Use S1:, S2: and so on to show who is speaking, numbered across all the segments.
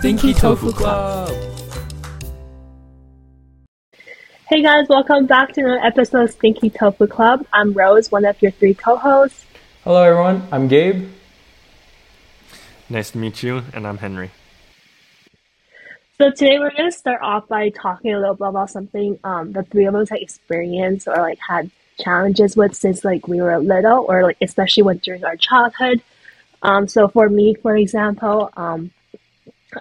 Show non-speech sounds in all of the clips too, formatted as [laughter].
S1: Stinky Tofu Club.
S2: Hey guys, welcome back to another episode of Stinky Tofu Club. I'm Rose, one of your three co-hosts.
S3: Hello, everyone. I'm Gabe.
S4: Nice to meet you, and I'm Henry.
S2: So today we're gonna start off by talking a little bit about something um, the three of us had experienced or like had challenges with since like we were little, or like especially when during our childhood. Um, so for me, for example, um,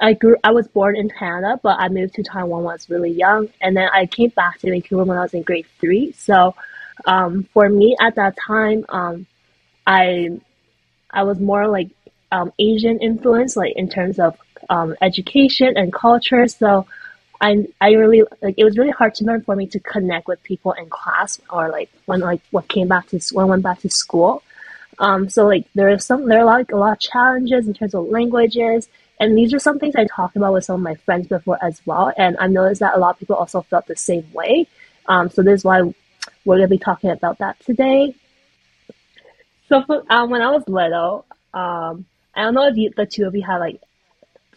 S2: I grew. I was born in Canada, but I moved to Taiwan when I was really young, and then I came back to Vancouver when I was in grade three. So, um, for me at that time, um, I, I was more like um, Asian influence, like in terms of um, education and culture. So, I I really like it was really hard to learn for me to connect with people in class or like when like what came back to when I went back to school. Um, so like there are some there are like a lot of challenges in terms of languages and these are some things I talked about with some of my friends before as well. And I noticed that a lot of people also felt the same way. Um, so this is why we're going to be talking about that today. So for, um, when I was little, um, I don't know if you, the two of you have like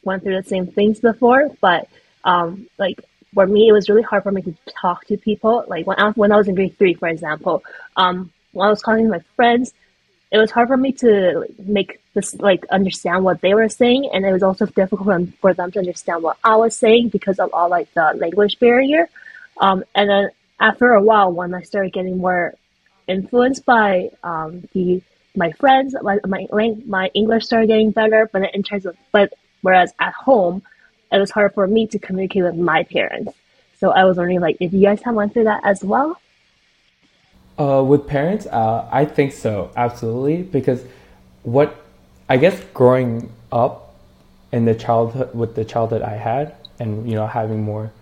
S2: went through the same things before, but um, like for me, it was really hard for me to talk to people. Like when I, when I was in grade three, for example, um, when I was calling my friends, it was hard for me to make this like understand what they were saying, and it was also difficult for them, for them to understand what I was saying because of all like the language barrier. Um, and then after a while, when I started getting more influenced by um, the my friends, my my my English started getting better. But in terms of but whereas at home, it was hard for me to communicate with my parents. So I was wondering like if you guys have went through that as well.
S3: Uh, with parents, uh, I think so, absolutely. Because what I guess growing up in the childhood with the childhood I had, and you know having more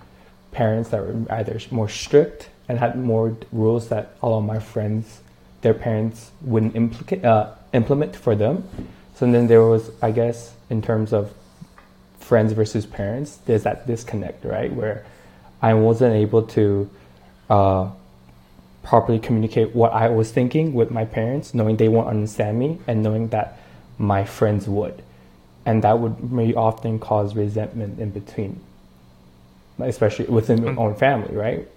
S3: parents that were either more strict and had more rules that all of my friends, their parents wouldn't uh, implement for them. So then there was, I guess, in terms of friends versus parents, there's that disconnect, right, where I wasn't able to uh, properly communicate what I was thinking with my parents, knowing they won't understand me, and knowing that my friends would. And that would may often cause resentment in between, especially within your own family, right?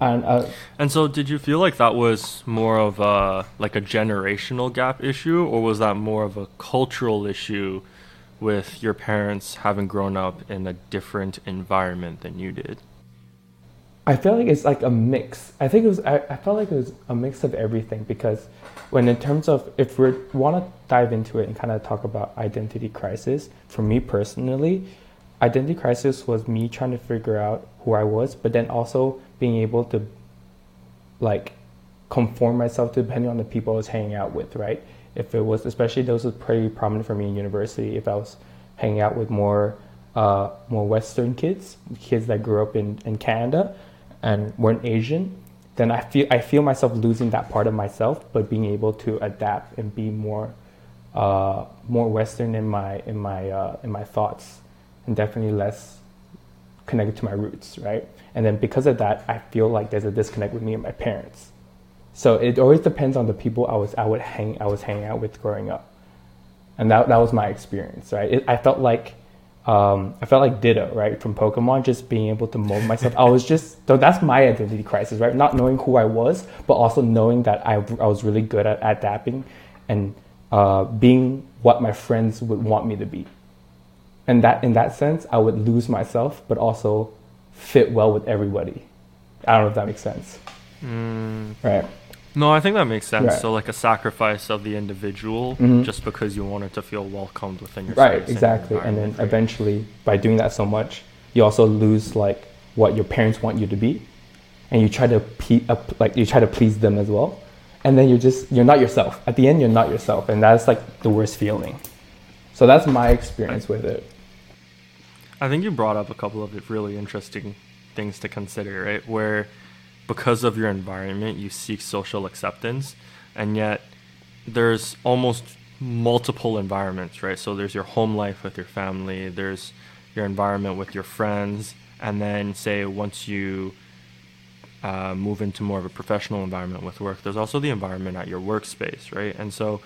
S4: And uh, and so, did you feel like that was more of a like a generational gap issue, or was that more of a cultural issue with your parents having grown up in a different environment than you did?
S3: I feel like it's like a mix. I think it was. I, I felt like it was a mix of everything because when in terms of if we want to dive into it and kind of talk about identity crisis, for me personally, identity crisis was me trying to figure out who I was, but then also being able to like conform myself to depending on the people I was hanging out with, right? If it was, especially those was pretty prominent for me in university. If I was hanging out with more uh, more Western kids, kids that grew up in, in Canada, and weren't Asian, then I feel I feel myself losing that part of myself, but being able to adapt and be more uh, more Western in my in my uh, in my thoughts, and definitely less connected to my roots, right? And then because of that, I feel like there's a disconnect with me and my parents. So it always depends on the people I was I would hang I was hanging out with growing up, and that that was my experience, right? It, I felt like um, I felt like Ditto, right, from Pokemon, just being able to mold myself. I was just, so that's my identity crisis, right? Not knowing who I was, but also knowing that I, I was really good at adapting and uh, being what my friends would want me to be. And that, in that sense, I would lose myself, but also fit well with everybody. I don't know if that makes sense.
S4: Mm.
S3: Right.
S4: No, I think that makes sense. Right. So, like a sacrifice of the individual, mm-hmm. just because you wanted to feel welcomed within your
S3: right, exactly. And then eventually, by doing that so much, you also lose like what your parents want you to be, and you try to pe- uh, like you try to please them as well, and then you're just you're not yourself. At the end, you're not yourself, and that's like the worst feeling. So that's my experience with it.
S4: I think you brought up a couple of really interesting things to consider, right? Where because of your environment, you seek social acceptance, and yet there's almost multiple environments, right? So there's your home life with your family, there's your environment with your friends, and then say once you uh, move into more of a professional environment with work, there's also the environment at your workspace, right? And so,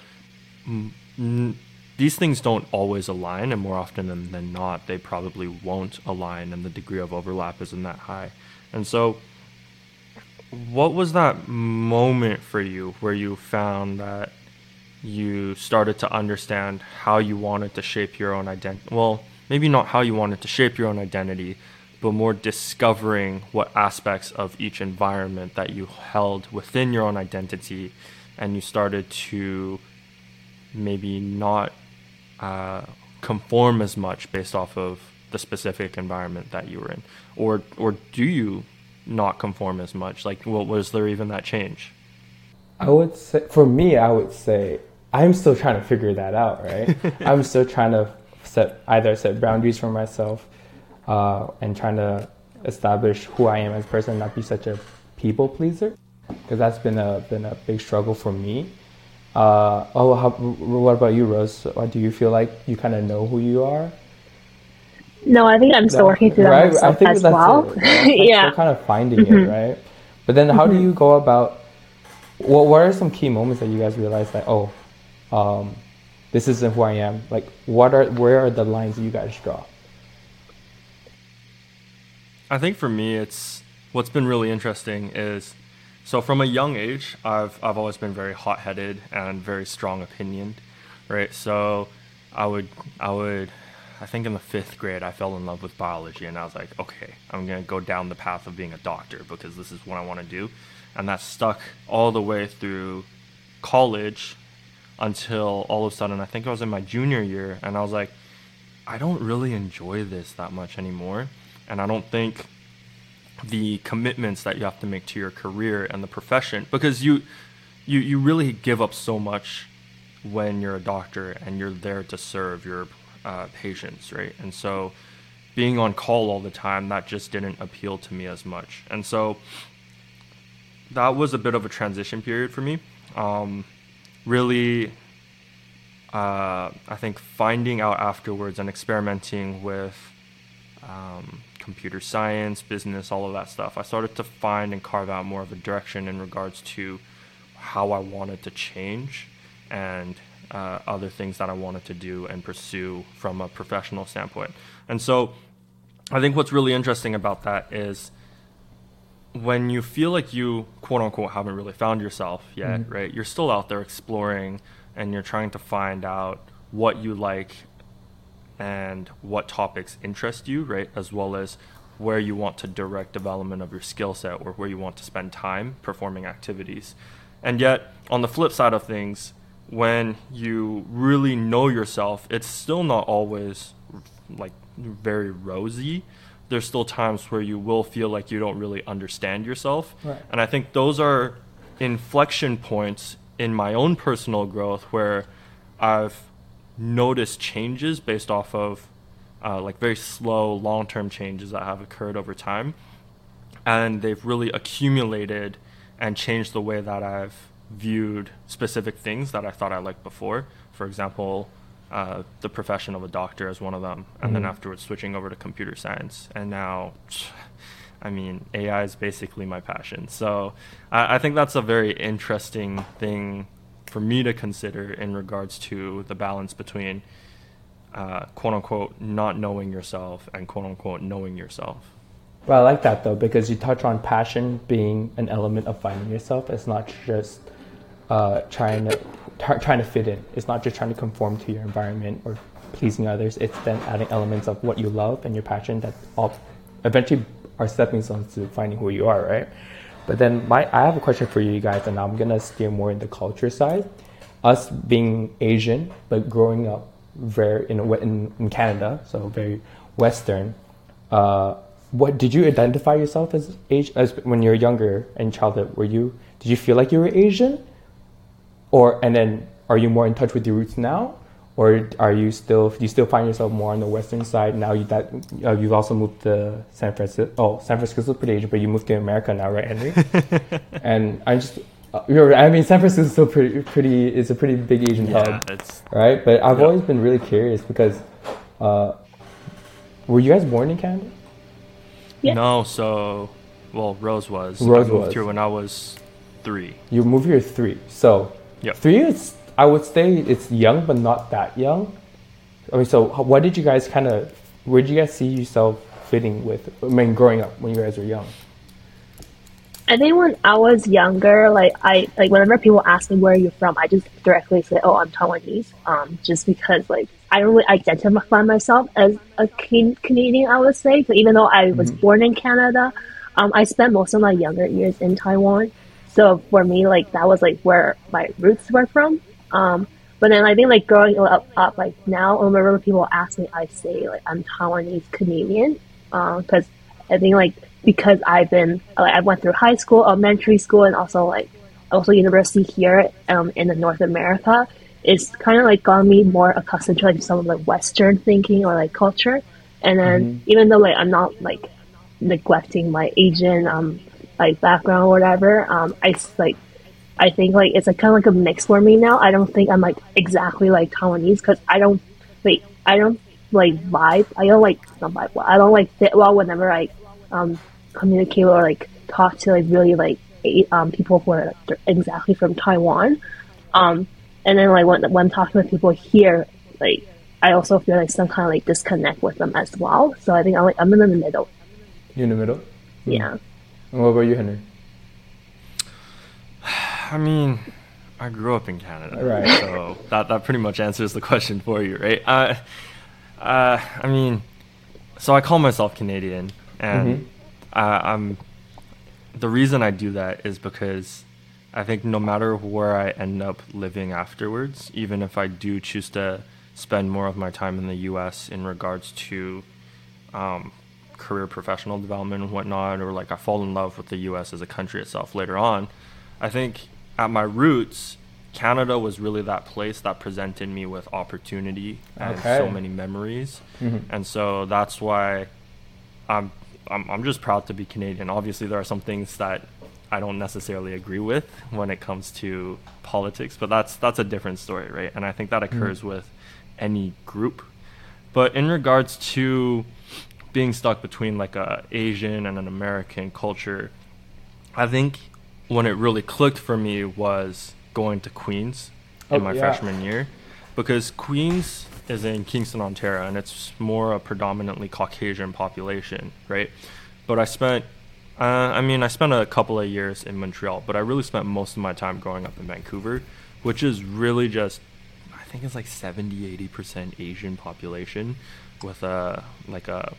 S4: these things don't always align, and more often than, than not, they probably won't align, and the degree of overlap isn't that high. And so, what was that moment for you where you found that you started to understand how you wanted to shape your own identity? Well, maybe not how you wanted to shape your own identity, but more discovering what aspects of each environment that you held within your own identity, and you started to maybe not uh, conform as much based off of the specific environment that you were in, or or do you not conform as much? Like, what was there even that change?
S3: I would say, for me, I would say I'm still trying to figure that out. Right, [laughs] I'm still trying to set either set boundaries for myself, uh, and trying to establish who I am as a person, not be such a people pleaser, because that's been a been a big struggle for me. Uh, oh, how, what about you, Rose? Do you feel like you kind of know who you are?
S2: No, I think I'm still working through that right? myself I think as that's well. [laughs]
S3: It, like yeah, kind of finding mm-hmm. it, right? But then, how mm-hmm. do you go about? What What are some key moments that you guys realize that oh, um, this isn't who I am? Like, what are where are the lines you guys draw?
S4: I think for me, it's what's been really interesting is so from a young age, I've I've always been very hot-headed and very strong opinioned, right? So I would I would I think in the fifth grade I fell in love with biology and I was like, okay, I'm gonna go down the path of being a doctor because this is what I want to do, and that stuck all the way through college until all of a sudden I think I was in my junior year and I was like, I don't really enjoy this that much anymore, and I don't think the commitments that you have to make to your career and the profession because you you you really give up so much when you're a doctor and you're there to serve your uh, patients right and so being on call all the time that just didn't appeal to me as much and so that was a bit of a transition period for me um, really uh, i think finding out afterwards and experimenting with um, computer science, business, all of that stuff. I started to find and carve out more of a direction in regards to how I wanted to change and uh, other things that I wanted to do and pursue from a professional standpoint. And so I think what's really interesting about that is when you feel like you quote unquote haven't really found yourself yet, mm-hmm. right? You're still out there exploring and you're trying to find out what you like and what topics interest you, right? As well as where you want to direct development of your skill set or where you want to spend time performing activities. And yet, on the flip side of things, when you really know yourself, it's still not always like very rosy. There's still times where you will feel like you don't really understand yourself. Right. And I think those are inflection points in my own personal growth where I've noticed changes based off of uh, like very slow long term changes that have occurred over time. And they've really accumulated and changed the way that I've viewed specific things that I thought I liked before. For example, uh, the profession of a doctor as one of them, and mm-hmm. then afterwards switching over to computer science. And now, [sighs] I mean, AI is basically my passion. So I, I think that's a very interesting thing for me to consider in regards to the balance between uh, quote unquote not knowing yourself and quote unquote knowing yourself.
S3: Well, I like that though because you touch on passion being an element of finding yourself. It's not just uh, trying to trying to fit in. It's not just trying to conform to your environment or pleasing others. It's then adding elements of what you love and your passion that all eventually are stepping stones to finding who you are, right? But then my I have a question for you guys, and I'm gonna steer more in the culture side. Us being Asian, but growing up very in in, in Canada, so very Western. Uh, what did you identify yourself as Asian as when you were younger in childhood? Were you did you feel like you were Asian, or and then are you more in touch with your roots now, or are you still do you still find yourself more on the western side now you, that uh, you've also moved to san francisco oh san francisco's pretty asian but you moved to america now right henry [laughs] and i just uh, I mean, San Francisco is still pretty, pretty. It's a pretty big Asian yeah, hub, right? But I've always been really curious because, uh, were you guys born in Canada?
S4: Yeah. No, so, well, Rose was. Rose I moved was. here when I was three.
S3: You moved here three, so
S4: yep.
S3: three is I would say it's young, but not that young. I mean, so what did you guys kind of? Where did you guys see yourself fitting with? I mean, growing up when you guys were young.
S2: I think when I was younger, like I like whenever people ask me where you're from, I just directly say, "Oh, I'm Taiwanese." Um, just because like I really identify myself as a Canadian, I would say. But even though I was born in Canada, um, I spent most of my younger years in Taiwan. So for me, like that was like where my roots were from. Um, but then I think like growing up, up like now, whenever people ask me, I say like I'm Taiwanese Canadian, because I think like because I've been like I went through high school, elementary school, and also like also university here um, in the North America. It's kind of like got me more accustomed to like some of the Western thinking or like culture. And then even though like I'm not like neglecting my Asian um like background or whatever, um I like I think like it's like kind of like a mix for me now. I don't think I'm like exactly like Taiwanese because I don't wait I don't like vibe. I don't like not vibe. well, I don't like fit well whenever I um communicate or like talk to like really like um people who are like, exactly from Taiwan. Um and then like when when talking with people here, like I also feel like some kind of like disconnect with them as well. So I think I'm like I'm in the middle.
S3: You're in the middle.
S2: Yeah.
S3: And what about you, Henry? [sighs]
S4: I mean, I grew up in Canada,
S3: Right.
S4: So that that pretty much answers the question for you, right? Uh, uh, I mean, so I call myself Canadian, and
S3: Mhm.
S4: uh, I'm. The reason I do that is because I think no matter where I end up living afterwards, even if I do choose to spend more of my time in the U.S. in regards to um, career professional development and whatnot, or like I fall in love with the US as a country itself later on, I think at my roots, Canada was really that place that presented me with opportunity and so many memories.
S3: Mhm.
S4: And so that's why I'm, I'm I'm just proud to be Canadian. Obviously there are some things that I don't necessarily agree with when it comes to politics, but that's that's a different story, right? And I think that occurs with any group. But in regards to being stuck between like a Asian and an American culture, I think when it really clicked for me was going to Queen's in
S3: Oh,
S4: my
S3: yeah.
S4: freshman year because Queen's is in Kingston, Ontario, and it's more a predominantly Caucasian population, right? But I spent, uh, I mean, I spent a couple of years in Montreal, but I really spent most of my time growing up in Vancouver, which is really just, I think it's like 70, 80% Asian population with a, like a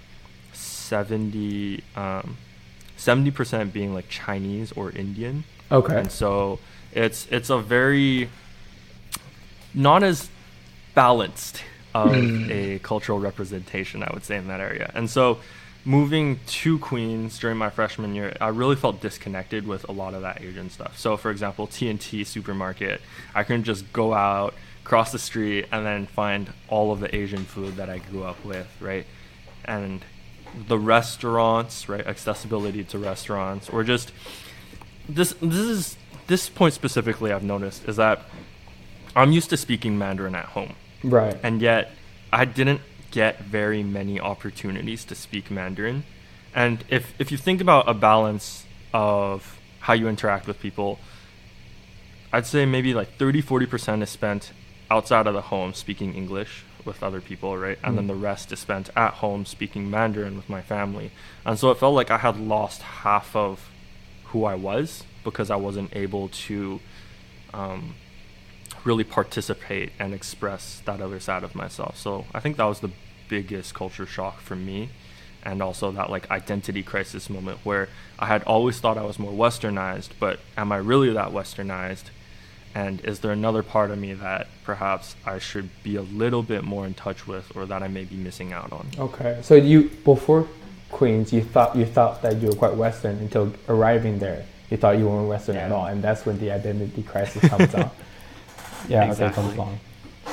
S4: 70, um, 70% being like Chinese or Indian.
S3: Okay.
S4: And so it's it's a very not as balanced of a cultural representation, I would say, in that area. And so moving to Queen's during my freshman year, I really felt disconnected with a lot of that Asian stuff. So for example, T&T supermarket, I couldn't just go out, cross the street, and then find all of the Asian food that I grew up with, right? And the restaurants, right? Accessibility to restaurants, or just this this is this point specifically I've noticed is that I'm used to speaking Mandarin at home,
S3: right.
S4: and yet I didn't get very many opportunities to speak Mandarin. And if if you think about a balance of how you interact with people, I'd say maybe like 30 40% is spent outside of the home speaking English with other people, right? And then the rest is spent at home speaking Mandarin with my family. And so it felt like I had lost half of who I was because I wasn't able to um, really participate and express that other side of myself. So I think that was the biggest culture shock for me. And also that like identity crisis moment where I had always thought I was more westernized, but am I really that westernized? And is there another part of me that perhaps I should be a little bit more in touch with or that I may be missing out on?
S3: Okay. So you before Queen's, you thought you thought that you were quite Western until arriving there. You thought you weren't Western at all, and that's when the identity crisis comes up. [laughs] Yeah, okay,
S4: Exactly.
S3: comes along.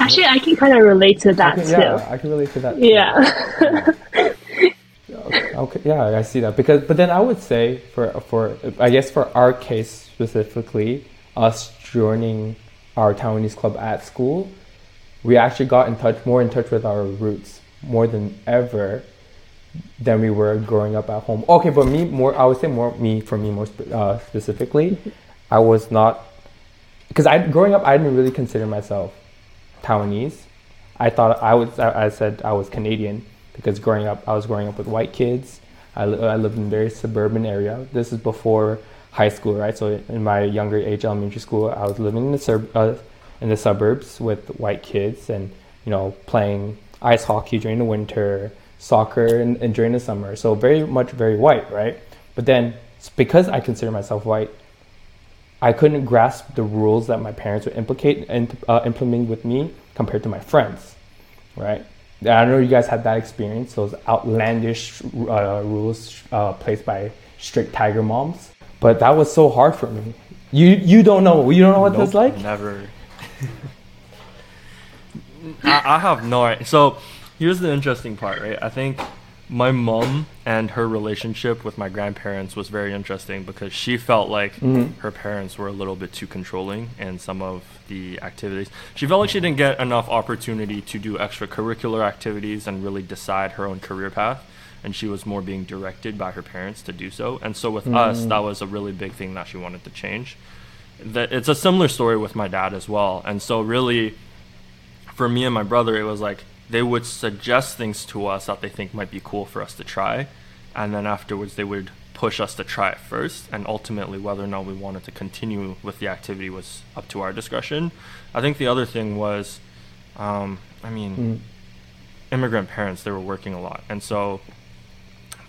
S2: Actually, I can kind of relate to that
S3: Okay,
S2: too.
S3: yeah, I can relate to that. too.
S2: Yeah.
S3: Okay, yeah, I see that because, but then I would say for for I guess for our case specifically, us joining our Taiwanese club at school, we actually got in touch more in touch with our roots more than ever than we were growing up at home. Okay, but me more, I would say more me for me more uh, specifically, I was not because I growing up I didn't really consider myself Taiwanese. I thought I was I, I said I was Canadian because growing up I was growing up with white kids. I, I lived in a very suburban area. This is before high school, right? So in my younger age, elementary school, I was living in the sur- uh, in the suburbs with white kids, and you know playing ice hockey during the winter, soccer, and, and during the summer. So very much very white, right? But then because I consider myself white, I couldn't grasp the rules that my parents would implicate and uh, implement with me compared to my friends, right? I don't know you guys had that experience, those outlandish uh, rules uh, placed by strict tiger moms. But that was so hard for me. You you don't know you don't know what
S4: Nope,
S3: that's like.
S4: Never. I, I have no idea. So here's the interesting part, right? I think my mom and her relationship with my grandparents was very interesting because she felt like
S3: Mm-hmm.
S4: her parents were a little bit too controlling in some of the activities. She felt like she didn't get enough opportunity to do extracurricular activities and really decide her own career path. And she was more being directed by her parents to do so. And so with us,
S3: Mm.
S4: that was a really big thing that she wanted to change. That it's a similar story with my dad as well. And so really for me and my brother, it was like they would suggest things to us that they think might be cool for us to try, and then afterwards they would push us to try it first, and ultimately whether or not we wanted to continue with the activity was up to our discretion. I think the other thing was, um, I mean,
S3: Mm.
S4: immigrant parents they were working a lot, and so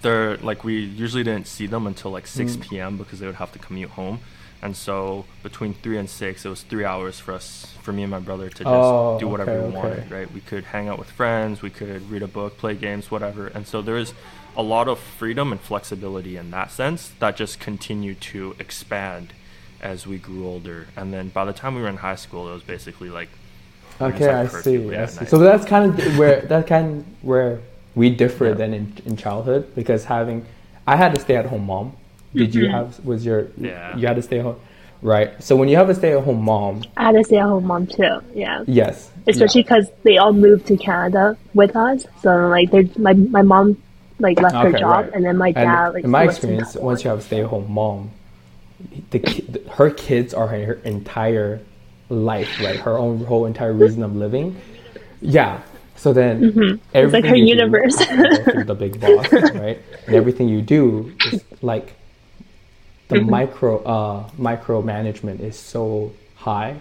S4: they're like we usually didn't see them until like 6
S3: Mm.
S4: p.m. because they would have to commute home. And so between three and six, it was three hours for us, for me and my brother, to just
S3: Oh,
S4: do whatever
S3: okay,
S4: we
S3: okay.
S4: wanted. Right? We could hang out with friends, we could read a book, play games, whatever. And so there is a lot of freedom and flexibility in that sense that just continued to expand as we grew older. And then by the time we were in high school, it was basically like
S3: Okay, I see. I see. So that's kind of where that kind of where we differ
S4: Yeah.
S3: than in, in childhood because having I had a stay at home mom. Did you
S2: Mhm.
S3: have was your
S4: Yeah.
S3: you had to stay at home right? So when you have a stay at home mom,
S2: I had a stay at home mom too. Yeah.
S3: yes,
S2: Especially because they all moved to Canada with us. So like they're my my mom like left her job
S3: right.
S2: and then my
S3: And
S2: dad like
S3: in my
S2: lives in
S3: experience, once you have a stay-at-home mom, the, ki- the her kids are her entire life, right? Her own whole entire reason of living. Yeah. So then,
S2: Mm-hmm. It's like her
S3: do,
S2: universe.
S3: you the big boss, [laughs] right? And everything you do is like the
S2: Mm-hmm.
S3: micro uh micromanagement is so high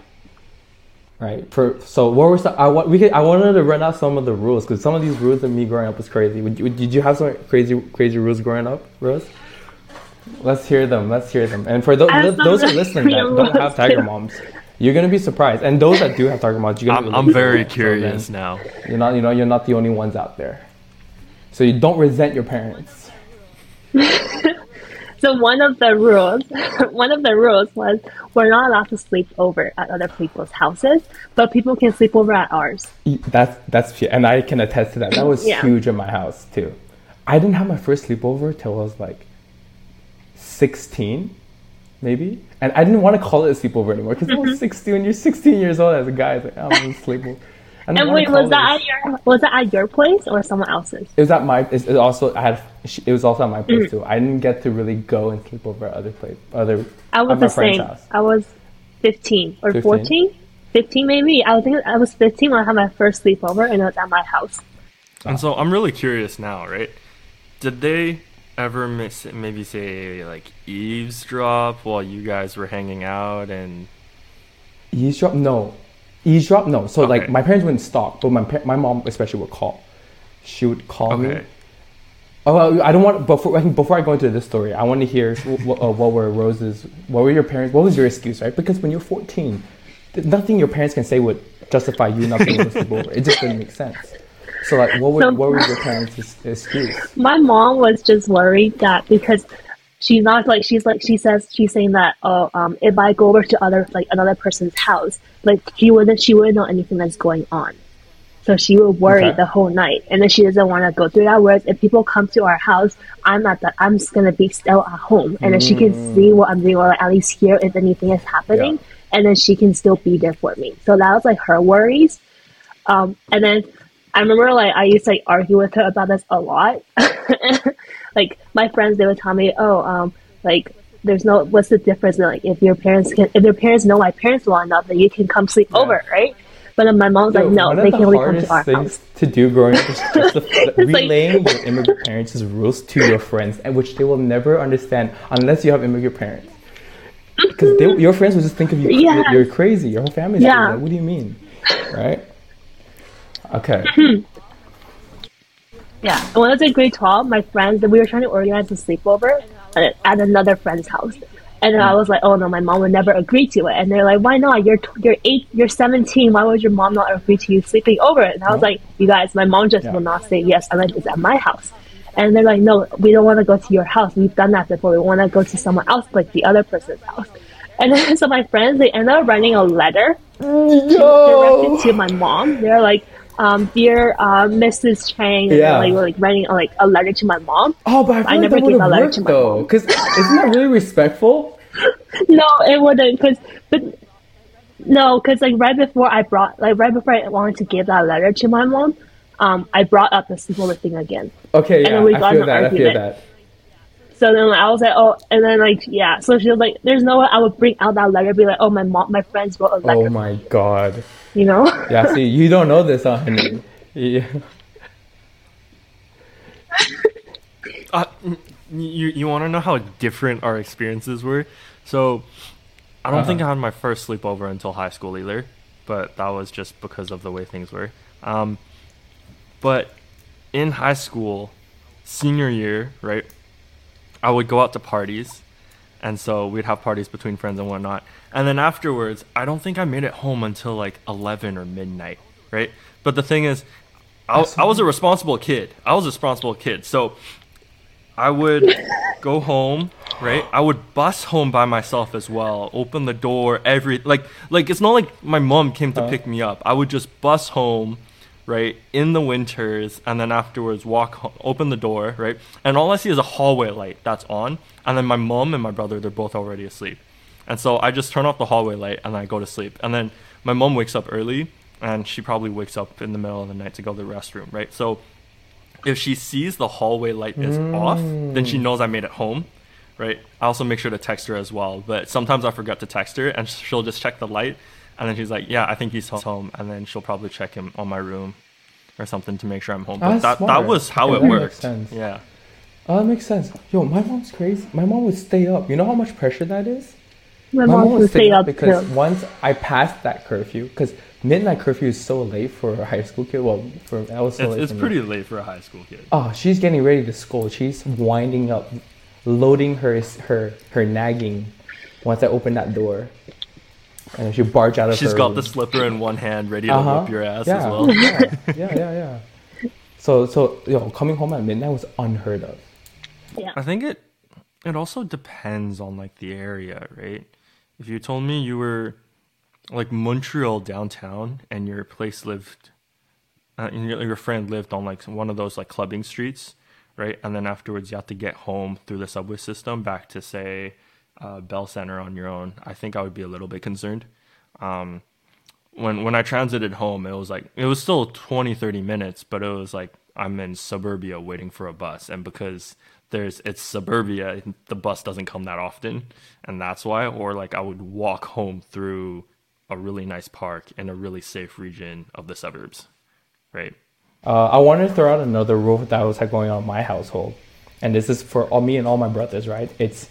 S3: right for so what was the, I want we could I wanted to run out some of the rules because some of these rules of me growing up was crazy Would you, did you have some crazy crazy rules growing up Rose let's hear them let's hear them and for those those who [laughs]
S2: really
S3: listening that don't have tiger moms you're gonna be surprised and those that do have tiger moms you're gonna
S4: I'm,
S3: be
S4: I'm very
S3: surprised. So
S4: curious
S3: then
S4: now.
S3: you're not you know you're not the only ones out there so you don't resent your parents [laughs]
S2: So one of the rules, [laughs] one of the rules was we're not allowed to sleep over at other people's houses, but people can sleep over at ours.
S3: That's that's and I can attest to that. That was
S2: Yeah.
S3: huge in my house too. I didn't have my first sleepover till I was like sixteen, maybe, and I didn't want to call it a sleepover anymore because I was sixteen. When you're sixteen years old as a guy, it's like oh, I'm gonna sleepover.
S2: And wait, was that
S3: a-
S2: at your was that at your place or someone else's?
S3: It was at my. It also I had. It was also at my
S2: Mm.
S3: place too. I didn't get to really go and sleep over at other place, other.
S2: I was
S3: at my
S2: the
S3: friend's
S2: same.
S3: house.
S2: I was fifteen or
S3: 15?
S2: 14? 15 maybe. I think I was fifteen when I had my first sleepover, and it was at my house.
S4: And so I'm really curious now, right? Did they ever miss, maybe say like eavesdrop while you guys were hanging out and
S3: Eavesdrop? No. Eavesdrop? No. So like my parents wouldn't stalk, but my pa- my mom especially would call. She would call me. Oh, I don't want before I before I go into this story, I want to hear what, uh, what were Rose's, what were your parents, what was your excuse, right? Because when you're 14, nothing your parents can say would justify you not being able to [laughs] sleep over. It just didn't make sense. So like, what would,
S2: So-
S3: what was your [laughs] parents' excuse?
S2: My mom was just worried that because she's not like she's like she says she's saying that oh um if I go over to other like another person's house like she wouldn't she wouldn't know anything that's going on. So she would worry
S3: Okay.
S2: the whole night, and then she doesn't want to go through that. Whereas if people come to our house, I'm at the I'm just gonna be still at home, and then she can see what I'm doing, or at least hear if anything is happening,
S3: Yeah.
S2: and then she can still be there for me. So that was like her worries. Um, and then I remember like I used to like argue with her about this a lot. [laughs] like my friends, they would tell me, "Oh, um, like there's no what's the difference like if your parents can if your parents know my parents well enough that you can come sleep
S3: Yeah.
S2: over right but then my mom's
S3: Yo,
S2: like no
S3: one
S2: they
S3: of
S2: can
S3: the
S2: only come
S3: hardest
S2: to our
S3: things
S2: house
S3: to do growing up is [laughs] just the,
S2: like-
S3: relaying your immigrant parents' rules to your friends, and which they will never understand unless you have immigrant parents. [laughs] Because your friends will just think of you,
S2: Yeah.
S3: you're crazy. Your whole family's
S2: Yeah.
S3: crazy. Like, what do you mean? Right? Okay. [laughs]
S2: yeah when I was in grade 12 my friends we were trying to organize a sleepover at, at another friend's house and then I was like, "Oh no, my mom would never agree to it." And they're like, "Why not? You're tw- you're eight, you're seventeen. Why would your mom not agree to you sleeping over?" And I was like, "You guys, my mom just
S3: Yeah.
S2: will not say yes unless it's at my house." And they're like, "No, we don't want to go to your house. We've done that before. We want to go to someone else, like the other person's house." And then [laughs] so my friends they ended up writing a letter directed to my mom. They're like, um, "Dear uh, Mrs. Chang," and
S3: Yeah.
S2: like, like writing like a letter to my mom.
S3: Oh, but I, feel
S2: I
S3: like
S2: never
S3: that
S2: gave a letter
S3: worked
S2: to my
S3: though.
S2: mom.
S3: Because isn't that really respectful? [laughs]
S2: No, it wouldn't, cause but no, cause like right before I brought like right before I wanted to give that letter to my mom, um, I brought up the sleepover thing again.
S3: Okay, yeah,
S2: then we
S3: I
S2: got
S3: feel
S2: in
S3: that.
S2: an
S3: I feel that.
S2: So then I was like, oh, and then like yeah, so she was like, there's no way I would bring out that letter, be like, oh, my mom, my friends wrote a letter,
S3: Oh my god.
S2: You know? [laughs]
S3: Yeah, see, you don't know this, huh, Henry? Yeah. [laughs]
S4: Uh, you you want to know how different our experiences were? So, I don't think I
S3: Uh-huh.
S4: had my first sleepover until high school either, but that was just because of the way things were. Um, but in high school, senior year, right? I would go out to parties, and so we'd have parties between friends and whatnot. And then afterwards, I don't think I made it home until like eleven or midnight, right? But the thing is, I, I was a responsible kid. I was a responsible kid, so I would [laughs] go home, right? I would bus home by myself as well. Open the door, every like like it's not like my mom came to
S3: uh-huh.
S4: pick me up. I would just bus home, right, in the winters, and then afterwards walk, ho- open the door, right, and all I see is a hallway light that's on, and then my mom and my brother they're both already asleep, and so I just turn off the hallway light and I go to sleep, and then my mom wakes up early, and she probably wakes up in the middle of the night to go to the restroom, right, so if she sees the hallway light is off, then she mm. knows I made it home, right? I also make sure to text her as well, but sometimes I forget to text her and she'll just check the light and then she's like, "Yeah, I think he's home." And then she'll probably check him on my room or something to make sure I'm home. But
S3: That's
S4: that
S3: smart.
S4: that was how
S3: Okay,
S4: it
S3: that makes
S4: worked.
S3: sense.
S4: Yeah.
S3: Oh, that makes sense. Yo, my mom's crazy. My mom would stay up. You know how much pressure that is?
S2: My, mom would stay up
S3: because
S2: too.
S3: once I passed that curfew, because midnight curfew is so late for a high school kid. Well, for I was so
S4: It's,
S3: late
S4: it's
S3: for me.
S4: pretty late for a high school kid.
S3: Oh, she's getting ready to school. She's winding up, loading her her her nagging. Once I open that door, and then she barge out of
S4: She's
S3: her
S4: got
S3: room.
S4: the slipper in one hand, ready to
S3: Uh-huh.
S4: whip your ass
S3: yeah,
S4: as well.
S3: yeah, yeah, yeah, yeah. So, so yo, coming home at midnight was unheard of.
S2: Yeah.
S4: I think it it also depends on like the area, right? If you told me you were like Montreal downtown and your place lived uh, and your, your friend lived on like one of those like clubbing streets, right? And then afterwards you have to get home through the subway system back to say uh, Bell Center on your own. I think I would be a little bit concerned. Um, when when I transited home, it was like it was still 20 30 minutes, but it was like I'm in suburbia waiting for a bus and because there's it's suburbia, the bus doesn't come that often and that's why or like I would walk home through a really nice park in a really safe region of the suburbs. Right?
S3: Uh, I wanted to throw out another rule that was like going on in my household, and this is for all me and all my brothers, right? It's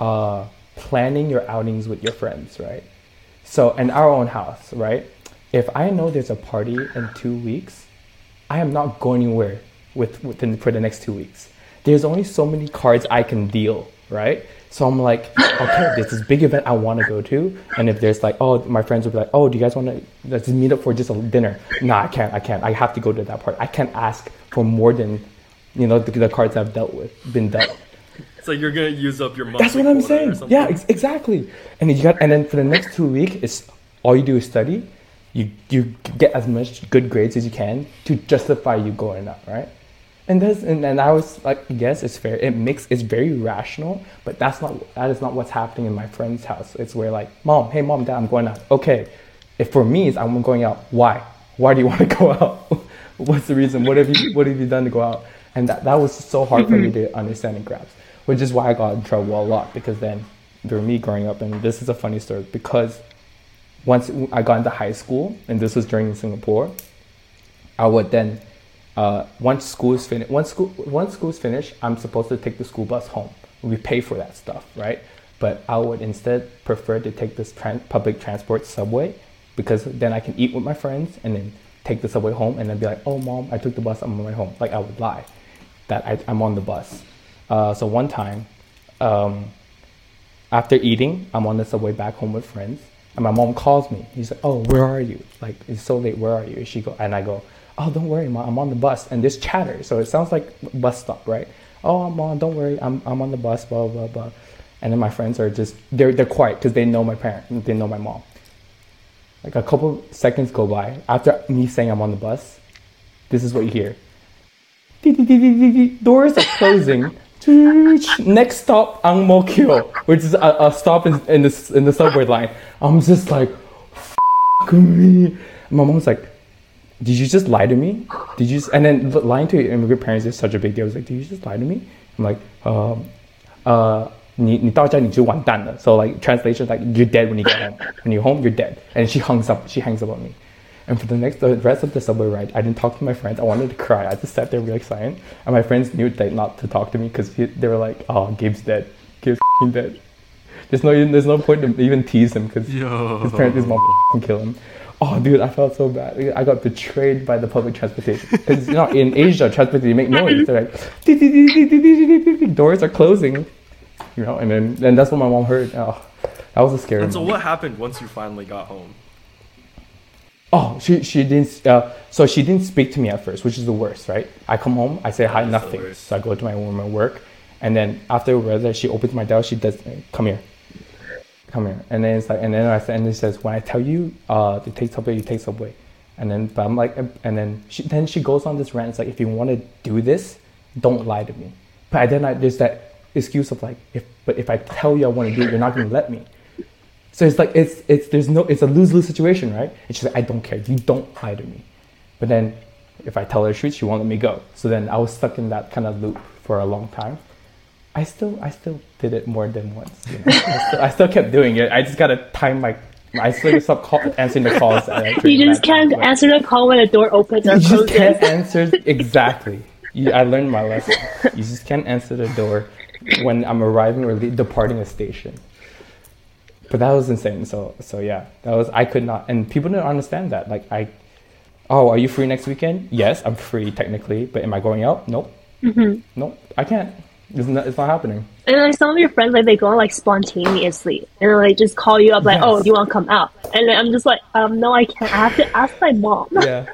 S3: uh, planning your outings with your friends, right? So in our own house, right? If I know there's a party in two weeks, I am not going anywhere with within for the next two weeks. There's only so many cards I can deal, right? So I'm like, [laughs] okay, there's this big event I want to go to, and if there's like, oh, my friends will be like, oh, do you guys want to let's meet up for just a dinner? Nah, I can't, I can't. I have to go to that part. I can't ask for more than, you know, the, the cards I've dealt with, been dealt. [laughs]
S4: So you're gonna use up your money.
S3: That's what I'm saying. Yeah, ex- exactly. And then you got, and then for the next two weeks, it's all you do is study. You you get as much good grades as you can to justify you going out, right? And that's and, and I was like, yes, it's fair. It makes it's very rational, but that's not that is not what's happening in my friend's house. It's where like, mom, hey, mom, dad, I'm going out. Okay, if for me, it's I'm going out. Why? Why do you want to [laughs] go out? What's the reason? What have you What have you done to go out? And that that was so hard for me mm-hmm. to understand and grasp. Which is why I got in trouble a lot because then through me growing up, and this is a funny story because once I got into high school, and this was during Singapore, I would then uh, once school is finished, once school once school is finished, I'm supposed to take the school bus home. We pay for that stuff, right? But I would instead prefer to take this public transport subway because then I can eat with my friends and then take the subway home and then be like, oh mom, I took the bus, I'm on my way home. Like I would lie that I, am on the bus. Uh, so one time, um, after eating, I'm on the subway back home with friends, and my mom calls me. She's like, "Oh, where are you? Like it's so late. Where are you?" She go, and I go, "Oh, don't worry, mom. I'm on the bus." And this chatter, so it sounds like bus stop, right? Oh, mom, don't worry. I'm I'm on the bus. Blah blah blah. And then my friends are just they're they're quiet because they know my parent, they know my mom. Like a couple seconds go by after me saying I'm on the bus. This is what you hear. Doors are closing. [laughs] Next stop, Ang Mo Kio, which is a, a stop in, in, the, in the subway line. I'm just like, F me. My mom's like, did you just lie to me? Did you just, and then lying to immigrant parents is such a big deal. I was like, did you just lie to me? I'm like, um, uh, 你你到家你就完蛋了. So like translation like you're dead when you get home. When you're home, you're dead. And she hangs up. She hangs up on me. And for the next, the rest of the subway ride, I didn't talk to my friends. I wanted to cry. I just sat there really silent. And my friends knew that not to talk to me because they were like, "Oh, Gabe's dead. Gabe's dead." There's no, there's no point to even tease him because his parents, his mom can kill him. Oh, dude, I felt so bad. I got betrayed by the public transportation. Because you know, in Asia, transportation make noise. They're like, doors are closing. You know, and then and that's what my mom heard. Oh, that was a scary.
S4: And so, what happened once you finally got home?
S3: Oh, she she didn't. Uh, so she didn't speak to me at first, which is the worst, right? I come home, I say hi, nothing. So I go to my room and work, and then after she opens my door, she does, come here, come here, and then it's like, and then I and then she says, when I tell you uh, to take subway, you take subway, and then but I'm like, and then she then she goes on this rant. It's like, if you want to do this, don't lie to me. But then I, there's that excuse of like, if but if I tell you I want to do it, you're not gonna let me. So it's like it's it's there's no it's a lose lose situation, right? It's just like, I don't care. You don't lie to me. But then if I tell her the truth, she won't let me go. So then I was stuck in that kind of loop for a long time. I still I still did it more than once. You know? I, still, I, still, kept doing it. I just gotta time my I still stop call, answering the calls.
S2: You just can't time, answer the call when the door opens or
S3: You just can't answer exactly. You, I learned my lesson. You just can't answer the door when I'm arriving or departing a station but that was insane. So so yeah, that was I could not, and people didn't understand that. Like I, oh, are you free next weekend? Yes, I'm free technically, but am I going out? Nope. Mm-hmm. Nope, I can't. It's not, it's not happening.
S2: And like some of your friends, like they go like spontaneously, and like just call you up, like, yes. "Oh, you want to come out?" And then I'm just like, "Um, no, I can't. I have to ask my mom."
S3: Yeah.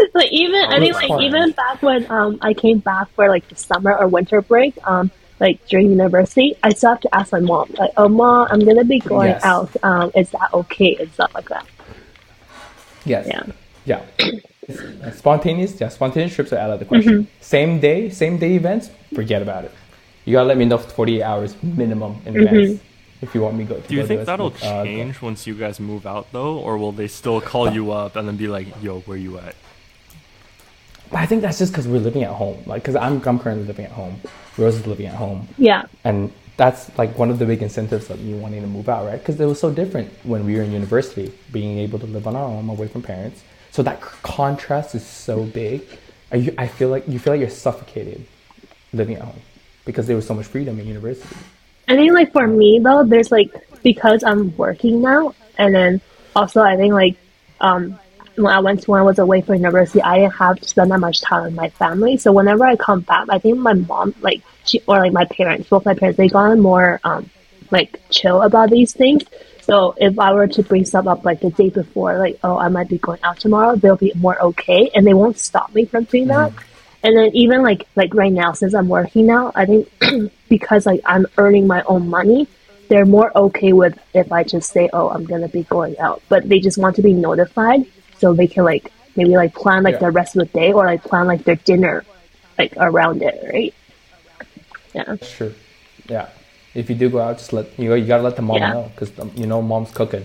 S3: [laughs]
S2: like even I think like even back when um I came back for like the summer or winter break, um like during university, I still have to ask my mom, like, "Oh, mom, I'm gonna be going yes. out. Um, is that okay?" and stuff like that.
S3: Yes. Yeah. Yeah. spontaneous, yeah, spontaneous trips are out of the question. Mm-hmm. Same day, same day events, forget about it. You gotta let me know 48 hours minimum in mm-hmm. advance if you want me to go. To
S4: Do you think that'll uh, change once you guys move out though, or will they still call you up and then be like, "Yo, where you at?"
S3: But I think that's just because we're living at home. Like, because I'm, I'm currently living at home. Rose is living at home.
S2: Yeah.
S3: And that's like one of the big incentives of me wanting to move out, right? Because it was so different when we were in university, being able to live on our own away from parents. So that contrast is so big. I, I feel like you feel like you're suffocated living at home because there was so much freedom in university.
S2: I think like for me though, there's like because I'm working now, and then also I think like um when I went to when I was away from university, I didn't have to spend that much time with my family. So whenever I come back, I think my mom, like she or like my parents, both my parents, they got more um like chill about these things. So if I were to bring stuff up like the day before, like oh I might be going out tomorrow, they'll be more okay, and they won't stop me from doing that. Mm-hmm. And then even like like right now, since I'm working now, I think [clears throat] because like I'm earning my own money, they're more okay with if I just say, "Oh, I'm gonna be going out," but they just want to be notified so they can like maybe like plan like yeah. the rest of the day or like plan like their dinner like around it, right? Yeah.
S3: Sure. Yeah. If you do go out, just let you you gotta let the mom yeah. know because you know mom's cooking.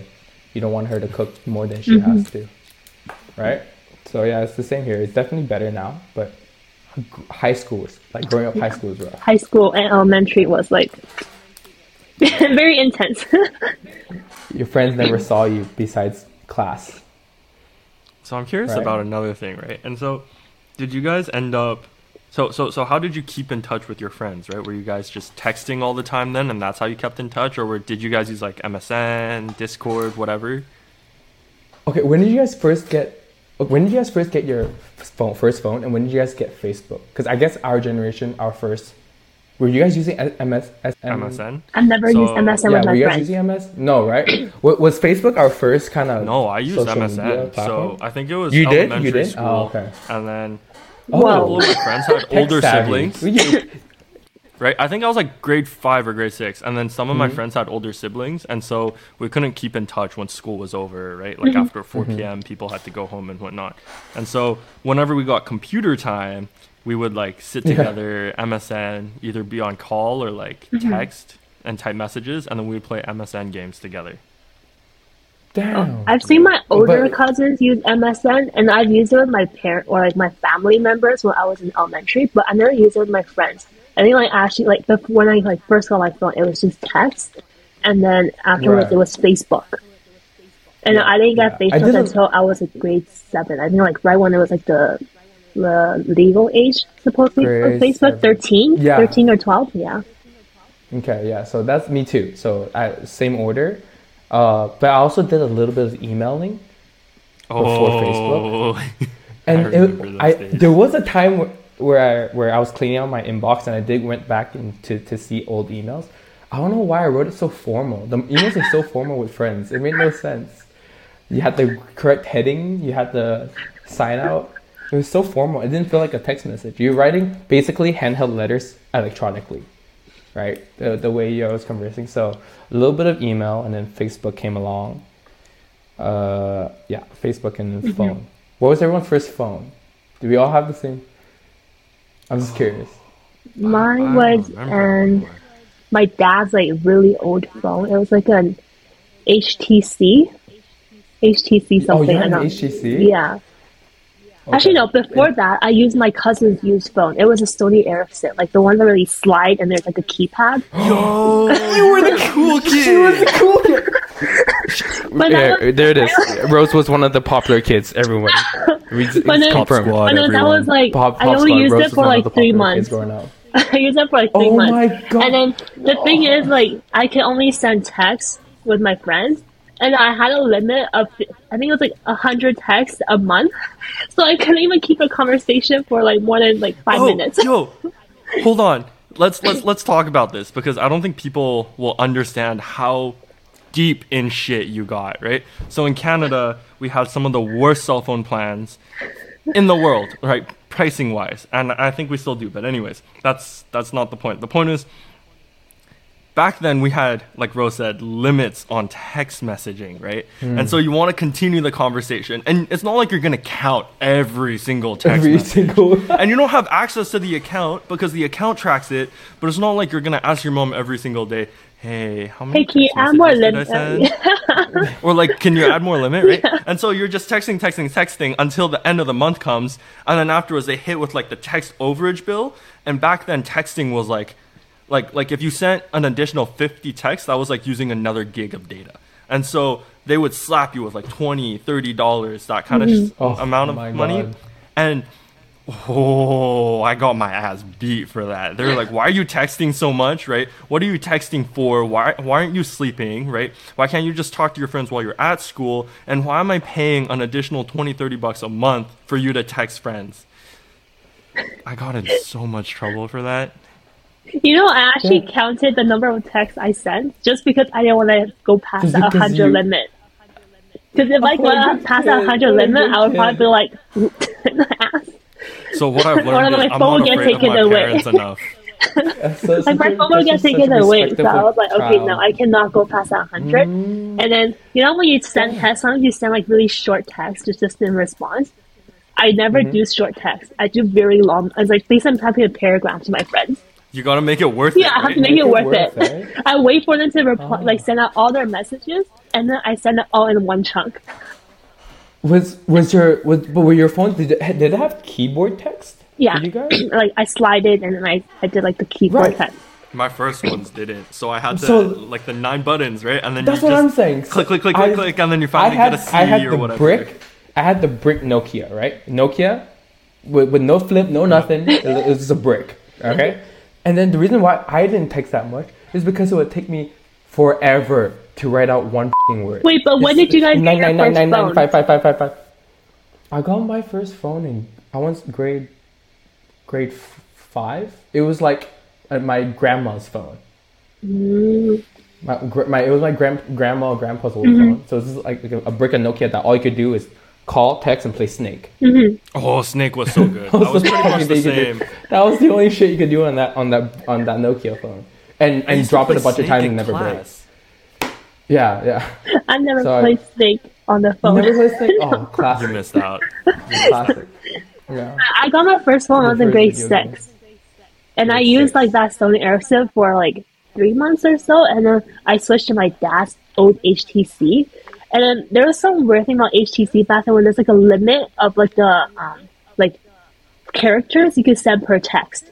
S3: You don't want her to cook more than she mm-hmm. has to, right? So yeah, it's the same here. It's definitely better now, but high school was like growing up. High school was rough.
S2: High school and elementary was like [laughs] very intense. [laughs]
S3: Your friends never saw you besides class.
S4: So I'm curious
S3: Right.
S4: about another thing, right? And so, did you guys end up? So so so how did you keep in touch with your friends, right? Were you guys just texting all the time then, and that's how you kept in touch, or were, did you guys use like MSN, Discord, whatever?
S3: Okay, when did you guys first get? When did you guys first get your phone, first phone, and when did you guys get Facebook? Because I guess our generation, our first, were you guys using MS?
S4: MSN?
S2: I've never
S4: So-
S2: used MSN
S3: Yeah,
S2: with
S3: were
S2: my
S3: you guys
S2: friends.
S3: using MS? No, right? [clears throat] Was Facebook our first kind of?
S4: No, I used
S3: social media
S4: MSN.
S3: platform?
S4: So I think it was
S3: You did? You did?
S4: school,
S3: Oh, okay.
S4: and then
S3: Oh,
S4: a couple of my friends had [laughs] older siblings. Right? I think I was like grade five or grade six, and then some of
S3: Mm-hmm.
S4: my friends had older siblings, and so we couldn't keep in touch when school was over, right? Like
S2: Mm-hmm.
S4: after 4 p.m., people had to go home and whatnot. And so whenever we got computer time, we would like sit
S3: Yeah.
S4: together, MSN, either be on call or like
S2: Mm-hmm.
S4: text and type messages, and then we would play MSN games together.
S3: Damn.
S2: I've seen my older
S3: But-
S2: cousins use MSN, and I've used it with my parent or like my family members when I was in elementary, but I never used it with my friends. I think like actually like before when I like first got my phone, it was just text, and then afterwards
S3: Right.
S2: it was Facebook. And
S3: Yeah,
S2: I didn't get
S3: yeah. I
S2: Facebook
S3: did a-
S2: until I was in grade seven. I think like right when it was like the the legal age supposedly for Facebook,
S3: seven.
S2: thirteen,
S3: Yeah.
S2: thirteen or twelve, yeah.
S3: Okay, yeah. So that's me too. So I, same order. Uh, but I also did a little bit of emailing. Before
S4: Facebook. [laughs]
S3: And
S4: I
S3: it, I, there was a time where, where I where I was cleaning out my inbox and I did went back into to see old emails. I don't know why I wrote it so formal. The emails are so formal with friends. It made no sense. You had the correct heading. You had the sign out. It was so formal. It didn't feel like a text message. You're writing basically handheld letters electronically, right? The, the way you was conversing. So a little bit of email, and then Facebook came along. Uh, yeah, Facebook and then phone. What was everyone's first phone? Do we all have the same? I'm just curious. [sighs]
S2: Mine was
S4: remember
S2: and
S4: anymore.
S2: my dad's like really old phone. It was like an HTC, HTC
S3: Oh, you
S2: something. I
S3: had an
S2: know.
S3: HTC?
S2: Yeah. Actually, no. Before that, I used my cousin's used phone. It was a Sony Ericsson, like the one that really slide and there's like a keypad. [gasps]
S4: Yo, you were the cool [laughs] kid. [laughs]
S2: But that
S3: Yeah, there it is. [laughs] Rose was one of the popular kids. Everyone. We,
S2: But then-
S4: Pop
S3: confirmed.
S4: squad,
S2: But then that was like
S3: Pop,
S2: I only
S3: Squad.
S2: used
S3: Rose
S2: it for like three months. I used it for like three
S3: Oh
S2: months.
S3: my God.
S2: And then the thing is, like, I can only send texts with my friends, and I had a limit of, I think it was like a hundred texts a month, so I couldn't even keep a conversation for like more than like five
S4: oh,
S2: minutes.
S4: yo, [laughs] hold on. Let's let's let's talk about this because I don't think people will understand how deep in shit you got, right? So in Canada, we have some of the worst cell phone plans in the world, right? Pricing wise. And I think we still do, but anyways, that's that's not the point. The point is back then we had like Rose said limits on text messaging, right? And hmm. so you want to continue the conversation. And it's not like you're going to count every single text
S3: Every
S4: message
S3: single. [laughs]
S4: and you don't have access to the account because the account tracks it. But it's not like you're gonna ask your mom every single day, "Hey, how many
S2: Hey, can you add more
S4: messages did I
S2: limit?
S4: send?" [laughs] or like, "Can you add more limit?" Right? And so you're just texting, texting, texting until the end of the month comes, and then afterwards they hit with like the text overage bill. And back then, texting was like, like, like if you sent an additional 50 texts, that was like using another gig of data. And so they would slap you with like 20 30 dollars that kind of
S2: Mm-hmm.
S3: Oh,
S4: amount of money.
S3: God.
S4: and oh i got my ass beat for that. They're like why are you texting so much right? What are you texting for? Why why aren't you sleeping right? Why can't you just talk to your friends while you're at school? And why am i paying an additional 20 30 bucks a month for you to text friends? I got in so much trouble for that
S2: You know, I actually
S3: Yeah.
S2: counted the number of texts I sent just because I didn't want to go past
S3: Just
S2: the 100
S3: you-
S2: limit. Because if I go
S3: good
S2: past that
S3: kid.
S2: 100 limit,
S3: good
S2: I would probably
S3: kid.
S2: be like, in the ass.
S4: so what i've
S2: Or
S4: learned
S2: my
S4: is i'm
S2: phone
S4: not
S2: gets
S4: afraid of
S2: taken
S4: my
S2: away.
S4: parents enough
S3: so- [laughs]
S2: Like my phone would
S3: that's
S2: get
S3: just
S2: taken away, so I was like, okay, no. I cannot go past that 100.
S3: Mm.
S2: And then, you know, when you send text, sometimes you send like really short text, just just in response. I never
S3: Mm-hmm.
S2: do short text. I do very long. I was like, please send typing a paragraph to my friends.
S4: You gotta make it worth
S2: Yeah,
S4: it Yeah,
S2: I have
S4: right?
S2: to make it
S3: Make it
S2: worth it.
S3: worth it.
S2: I wait for them to reply,
S3: Oh.
S2: like send out all their messages, and then I send it all in one chunk.
S3: Was was your was but were your phones did it, did it have keyboard text?
S2: Yeah,
S3: Did you guys? [clears throat]
S2: like I slided and then I, I did like the keyboard
S3: Right.
S2: cut.
S4: My first ones didn't, so I had to
S3: So-
S4: like the nine buttons, right? And then
S3: That's
S4: you
S3: what I'm saying.
S4: Click, click, click,
S3: I-
S4: click, click, and then you
S3: I
S4: finally
S3: had
S4: get a C
S3: I had
S4: or
S3: the
S4: whatever.
S3: brick. I had the brick Nokia, right? Nokia, with, with no flip, no nothing. it, was- it was just a brick. Okay. And then the reason why I didn't text that much is because it would take me forever to write out one fing word.
S2: Wait, but when did you guys get
S3: Nine
S2: your
S3: nine nine
S2: first
S3: nine nine
S2: phone?
S3: five five five five five. I got my first phone in I was grade grade f- five. It was like uh, my grandma's phone.
S2: Mm,
S3: My, my it was my grand, grandma grandpa's old
S2: Mm-hmm.
S3: phone. So this is like, like a, a brick of Nokia that all you could do is call, text, and play Snake. Mm-hmm.
S4: Oh, Snake was so good. [laughs] that was
S3: the
S4: pretty
S3: only
S4: much the same.
S3: That was the only shit you could do on that on that on that Nokia phone. And and
S4: used
S3: drop it a bunch of times and never break. Yeah, yeah. [laughs]
S2: I never
S3: So I-
S2: played Snake on the phone.
S3: never played Snake? [laughs] Oh, classic.
S4: You missed out.
S3: classic. Yeah.
S2: I got my first phone when I was in grade six, and I used
S3: six.
S2: like that Sony Ericsson for like three months or so, and then I switched to my dad's old HTC. And then there was some weird thing about HTC back then when there's like a limit of like the um like characters you could send per text.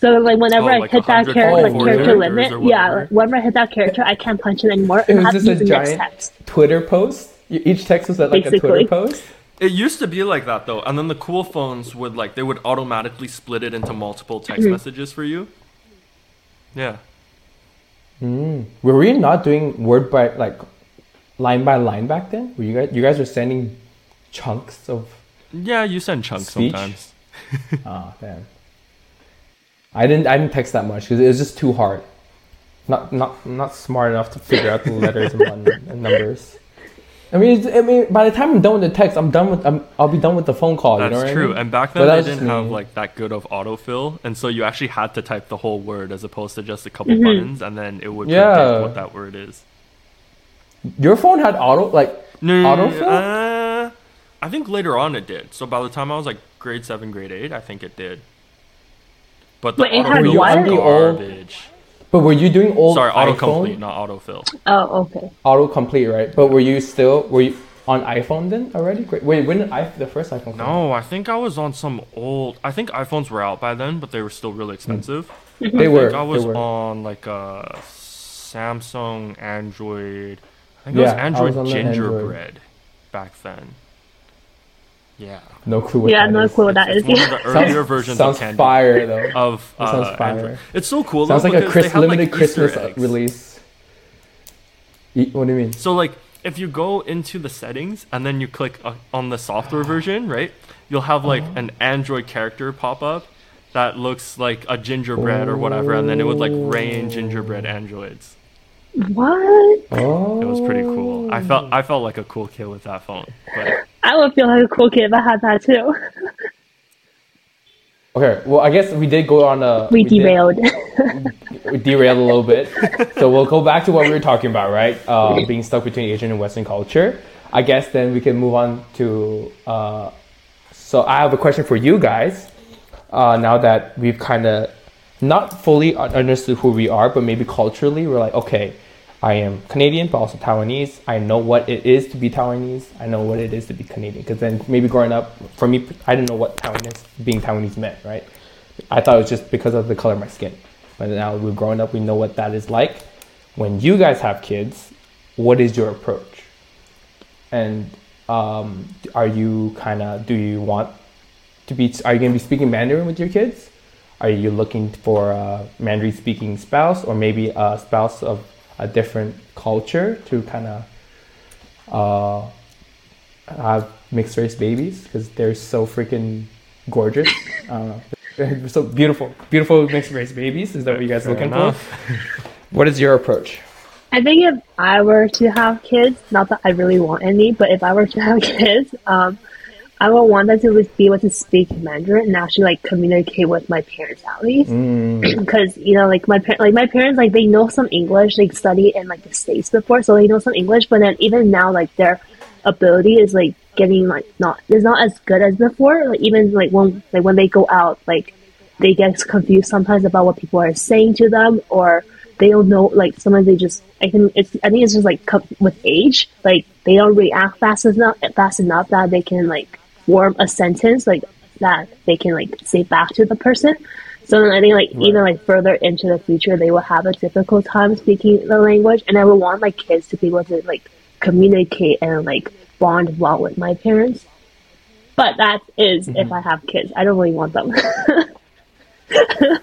S2: So like whenever
S4: Oh,
S2: I
S4: like
S2: hit that
S4: 100
S2: character, like character limit,
S4: whatever?
S2: yeah, whenever I hit that character, I can't punch it anymore.
S3: It was just a
S2: use the next
S3: giant
S2: text.
S3: Twitter post. Each text was like a Twitter post.
S4: It used to be like that though, and then the cool phones would like they would automatically split it into multiple text
S2: Mm-hmm.
S4: messages for you. Yeah.
S3: Were we not doing word by like line by line back then? Were you guys you guys were sending chunks of
S4: Yeah, you send chunks
S3: Speech?
S4: sometimes. [laughs]
S3: Ah, damn. I didn't. I didn't text that much because it was just too hard. Not, not, not smart enough to figure out the [laughs] letters and, and numbers. I mean, I mean, by the time I'm done with the text, I'm done with. I'm, I'll be done with the phone call.
S4: That's
S3: you know what I
S4: true.
S3: mean?
S4: And back then
S3: that
S4: they didn't have like that good of autofill, and so you actually had to type the whole word as opposed to just a couple
S2: Mm-hmm.
S4: buttons, and then it would
S3: Yeah.
S4: predict what that word is.
S3: Your phone had auto like
S4: No,
S3: autofill.
S4: uh, I think later on it did. So by the time I was like grade seven, grade eight, I think it did. But the
S2: Wait, it had
S4: autofill was
S3: The old-
S4: garbage.
S3: but were you doing old
S4: Sorry,
S3: iPhone?
S4: autocomplete, not autofill.
S2: Oh, okay.
S3: Autocomplete, right? But were you still were you on iPhone then already? Great. Wait, when did I the first iPhone? come out?
S4: No, I think I was on some old. I think iPhones were out by then, but they were still really expensive.
S3: they
S4: I
S3: were.
S4: think I was on like a Samsung Android. I think it was
S3: Yeah, I was
S4: Android
S3: on the Android.
S4: Gingerbread back then. Yeah.
S3: no clue. What
S2: Yeah,
S3: that
S2: no
S3: is.
S2: clue what that
S4: It's
S2: is.
S4: one of the earlier versions
S3: sounds
S4: of Candy
S3: fire though.
S4: of
S3: That sounds
S4: uh,
S3: fire.
S4: Android. It's so cool.
S3: Sounds like a Chris,
S4: had, like,
S3: limited
S4: Easter
S3: Christmas
S4: eggs.
S3: release. E- What do you mean?
S4: So like if you go into the settings and then you click uh, on the software version, right? You'll have like an Android character pop up that looks like a gingerbread or whatever, and then it would like rain gingerbread androids.
S2: What?
S3: Oh,
S4: It was pretty cool. I felt I felt like a cool kid with that phone. But [laughs]
S2: I would feel like a cool kid if I had that too. [laughs]
S3: Okay, well, I guess we did go on a.
S2: We
S3: did-
S2: derailed. [laughs]
S3: we derailed a little bit. so we'll go back to what we were talking about, right? Uh, being stuck between Asian and Western culture. I guess then we can move on to. Uh, so I have a question for you guys. Uh, now that we've kind of not fully understood who we are, but maybe culturally, we're like, okay, I am Canadian, but also Taiwanese. I know what it is to be Taiwanese. I know what it is to be Canadian. Because then maybe growing up, for me, I didn't know what Taiwanese being Taiwanese meant, right? I thought it was just because of the color of my skin. But now we're growing up, we know what that is like. When you guys have kids, what is your approach? And um, are you kind of, do you want to be, are you going to be speaking Mandarin with your kids? Are you looking for a Mandarin speaking spouse or maybe a spouse of a different culture to kind of uh, have mixed race babies because they're so freaking gorgeous. I don't know. They're so beautiful, beautiful mixed race babies. Is that what you guys are
S4: Fair
S3: looking
S4: enough.
S3: for? [laughs] What is your approach?
S2: I think if I were to have kids, not that I really want any, but if I were to have [laughs] kids, um, I would want them to be able to speak Mandarin and actually like communicate with my parents at least. Mm. [clears throat] Because you know, like my par- like my parents, like they know some English. They studied in like the states before, so they know some English. But then even now, like their ability is like getting like not is not as good as before. Like even like when like when they go out, like they get confused sometimes about what people are saying to them or they don't know like sometimes they just i can it's i think it's just like with age like they don't react fast enough fast enough that they can like form a sentence like that they can like say back to the person. So then I think like
S3: Right.
S2: even like further into the future, they will have a difficult time speaking the language, and I would want my kids to be able to like communicate and like bond well with my parents. But that is
S3: Mm-hmm.
S2: if I have kids. I don't really want them.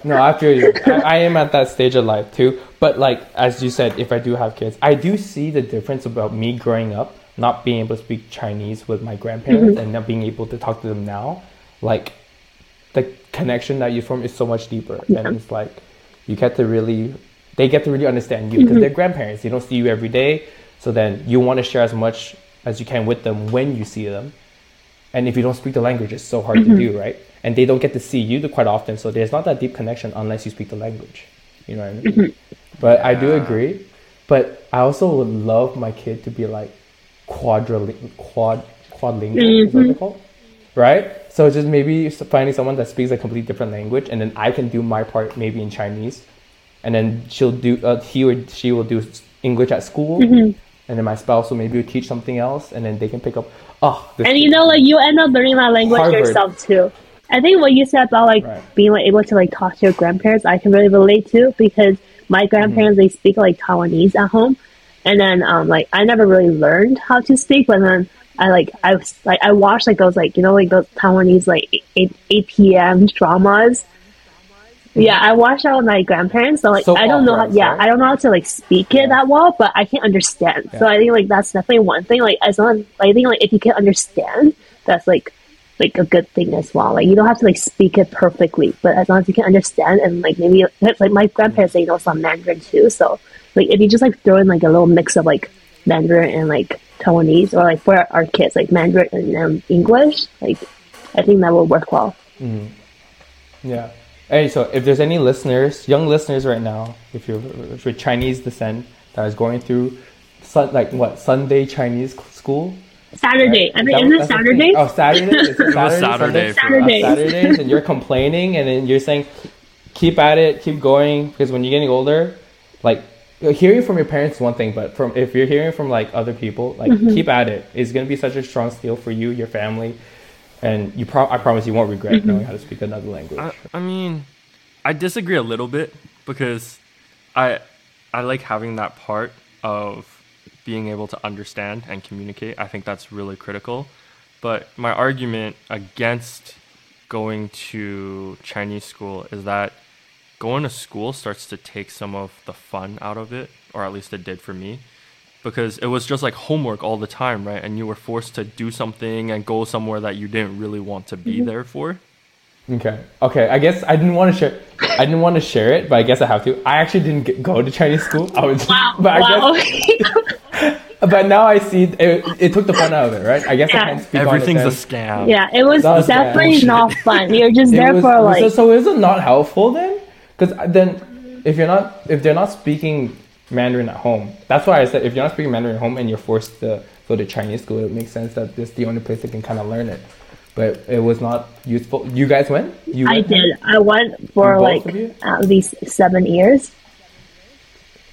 S3: No, I feel you. [laughs] I, I am at that stage of life too. But like as you said, if I do have kids, I do see the difference about me growing up, not being able to speak Chinese with my grandparents mm-hmm. and not being able to talk to them now. Like the connection that you form is so much deeper,
S2: Yeah.
S3: and it's like you get to really, they get to really understand you because mm-hmm. they're grandparents. They don't see you every day, so then you want to share as much as you can with them when you see them. And if you don't speak the language, it's so hard to mm-hmm. do, right? And they don't get to see you quite often, so there's not that deep connection unless you speak the language. You know what I mean? But I do agree. But I also would love my kid to be like quadriling, quad, quadlingual, is what mm-hmm. they call, right? So just maybe finding someone that speaks a completely different language, and then I can do my part maybe in Chinese, and then she'll do, uh, he or she will do English at school, mm-hmm. and then my spouse will maybe teach something else, and then they can pick up. Oh, this
S2: and you know, like you end up learning that language
S3: Harvard.
S2: yourself too. I think what you said about like
S3: Right.
S2: being like able to like talk to your grandparents, I can really relate to because my mm-hmm. grandparents they speak like Taiwanese at home, and then um like I never really learned how to speak, but then I like I was like I watched like those like you know like those Taiwanese like eight eight p.m. dramas. Yeah, I watched that with my grandparents. So like
S3: Soap
S2: I don't know how
S3: operas,
S2: yeah,
S3: right?
S2: I don't know how to like speak it
S3: Yeah.
S2: that well, but I can understand. So I think like that's definitely one thing. Like as long I think like if you can understand, that's like like a good thing as well. Like you don't have to like speak it perfectly, but as long as you can understand and like maybe it's like my grandparents they know some Mandarin too. So like if you just like throw in like a little mix of like Mandarin and like Taiwanese or like for our kids like Mandarin and um, English, like I think that will work well.
S3: Yeah. Hey, so if there's any listeners, young listeners right now, if you're if you're Chinese descent that is going through, sun, like what Sunday Chinese school.
S2: Saturday,
S3: right?
S2: I
S3: Is
S2: think
S3: that-
S2: isn't it
S3: that's the thing?
S2: Saturday?
S3: Oh, Saturday. Is it [laughs] Saturday?
S4: Saturday
S2: Saturday.
S3: Uh, Saturdays, and you're [laughs] complaining, and then you're saying, keep at it, keep going, because when you're getting older, like hearing from your parents is one thing, but from if you're hearing from like other people, like
S2: Mm-hmm.
S3: keep at it. It's gonna be such a strong skill for you, your family, and you. Pro- I promise you won't regret
S2: Mm-hmm.
S3: knowing how to speak another language.
S4: I, I mean, I disagree a little bit because I I like having that part of being able to understand and communicate. I think that's really critical. But my argument against going to Chinese school is that going to school starts to take some of the fun out of it, or at least it did for me. Because it was just like homework all the time, right? And you were forced to do something and go somewhere that you didn't really want to be mm-hmm. there for.
S3: Okay. Okay. I guess I didn't want to share. I didn't want to share it, but I guess I have to. I actually didn't get, go to Chinese school. I was,
S2: Wow, [laughs]
S3: but I
S2: wow.
S3: guess, [laughs] but now I see it, it took the fun out of it, right? I guess I can't speak
S4: Everything's
S3: on
S4: a
S3: it then.
S4: scam.
S2: yeah, it was
S3: That was
S2: definitely not fun. You're just [laughs]
S3: It
S2: there
S3: was-
S2: for like
S3: so, so is it not helpful then? Because then, if you're not, if they're not speaking Mandarin at home, that's why I said if you're not speaking Mandarin at home and you're forced to go to Chinese school, it makes sense that this is the only place they can kind of learn it. But it was not useful. You guys went? You
S2: I
S3: went?
S2: did. I went for like at least seven years.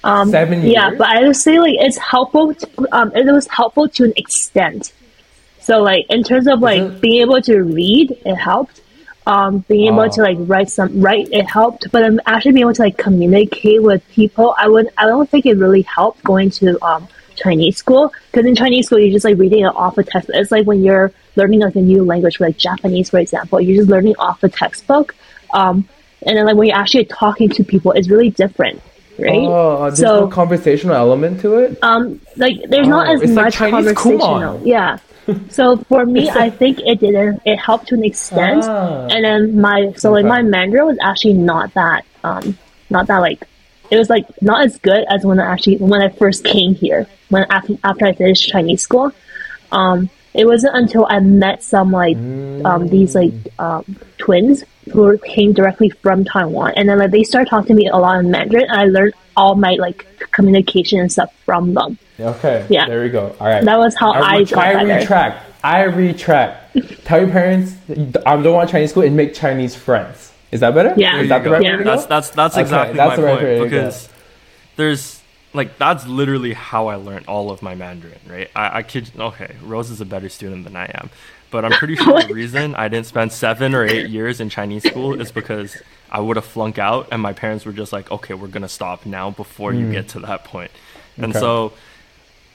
S2: Um,
S3: Seven
S2: Yeah, but I would say like it's helpful. To, um, it was helpful to an extent. So like in terms of like being able to read, it helped. Um, being able
S3: Oh.
S2: to like write some write, it helped. But um, actually being able to like communicate with people, I would. I don't think it really helped going to um Chinese school because in Chinese school you're just like reading it off a text. It's like when you're learning like a new language, like Japanese, for example, you're just learning off a textbook. Um, and then like when you're actually talking to people, it's really different, right?
S3: Oh, there's
S2: so
S3: no conversational element to it.
S2: um, like there's not
S3: Oh,
S2: as
S3: it's like
S2: much
S3: Chinese
S2: conversational.
S3: Kumon.
S2: Yeah. So for me, I think it didn't. It helped to an extent,
S3: Ah.
S2: and then my so like my Mandarin was actually not that um not that like it was like not as good as when I actually when I first came here when after after I finished Chinese school. Um, it wasn't until I met some like um these like um twins who came directly from Taiwan, and then like they started talking to me a lot in Mandarin, and I learned all my like communication and stuff from them.
S3: Okay.
S2: Yeah.
S3: There we go. All right.
S2: That was how I,
S3: ret-
S2: got
S3: I
S2: better.
S3: retract. I retract. Tell your parents that you- I don't want Chinese school and make Chinese friends. Is that better?
S2: Yeah.
S3: Is
S4: There
S3: that the right
S4: go.
S3: way
S4: That's that's that's
S3: Okay,
S4: exactly
S3: that's
S4: my
S3: the right
S4: point
S3: way
S4: because there's like that's literally how I learned all of my Mandarin, right? I, I kid. Okay, Rose is a better student than I am, but I'm pretty sure the reason I didn't spend seven or eight years in Chinese school is because I would have flunked out, and my parents were just like, "Okay, we're gonna stop now before you mm. get to that point." And
S3: Okay.
S4: so,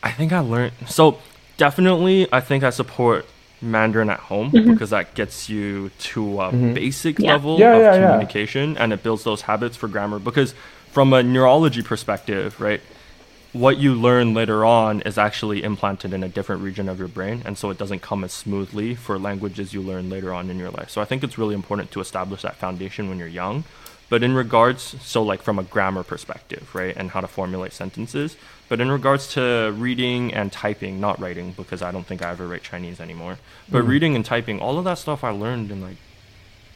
S4: I think I learned. So definitely, I think I support Mandarin at home mm-hmm. because that gets you to a mm-hmm. basic
S2: Yeah.
S4: level
S3: Yeah,
S4: of
S3: yeah.
S4: communication, and it builds those habits for grammar. Because from a neurology perspective, right? What you learn later on is actually implanted in a different region of your brain and so it doesn't come as smoothly for languages you learn later on in your life. So i think it's really important to establish that foundation when you're young. But in regards so like from a grammar perspective right and how to formulate sentences but in regards to reading and typing not writing because i don't think i ever write chinese anymore but reading and typing all of that stuff i learned in like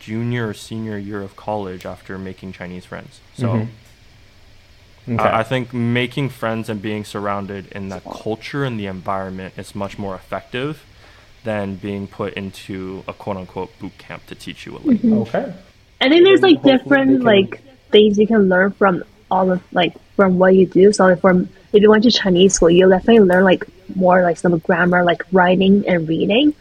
S4: junior or senior year of college after making chinese friends. So
S3: Mhm. Okay.
S4: I, I think making friends and being surrounded in that culture and the environment is much more effective than being put into a quote unquote boot camp to teach you a language.
S3: okay.
S2: I think there's like different
S3: can-
S2: like things you can learn from all of like from what you do. So like from if you went to Chinese school, you'll definitely learn like more like some grammar, like writing and reading.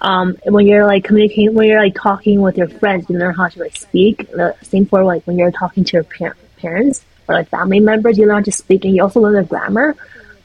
S2: Um, and when you're like communicating, when you're like talking with your friends, you learn how to like speak. The same for like when you're talking to your par- parents or like family members, you learn how to speak, and you also learn the grammar.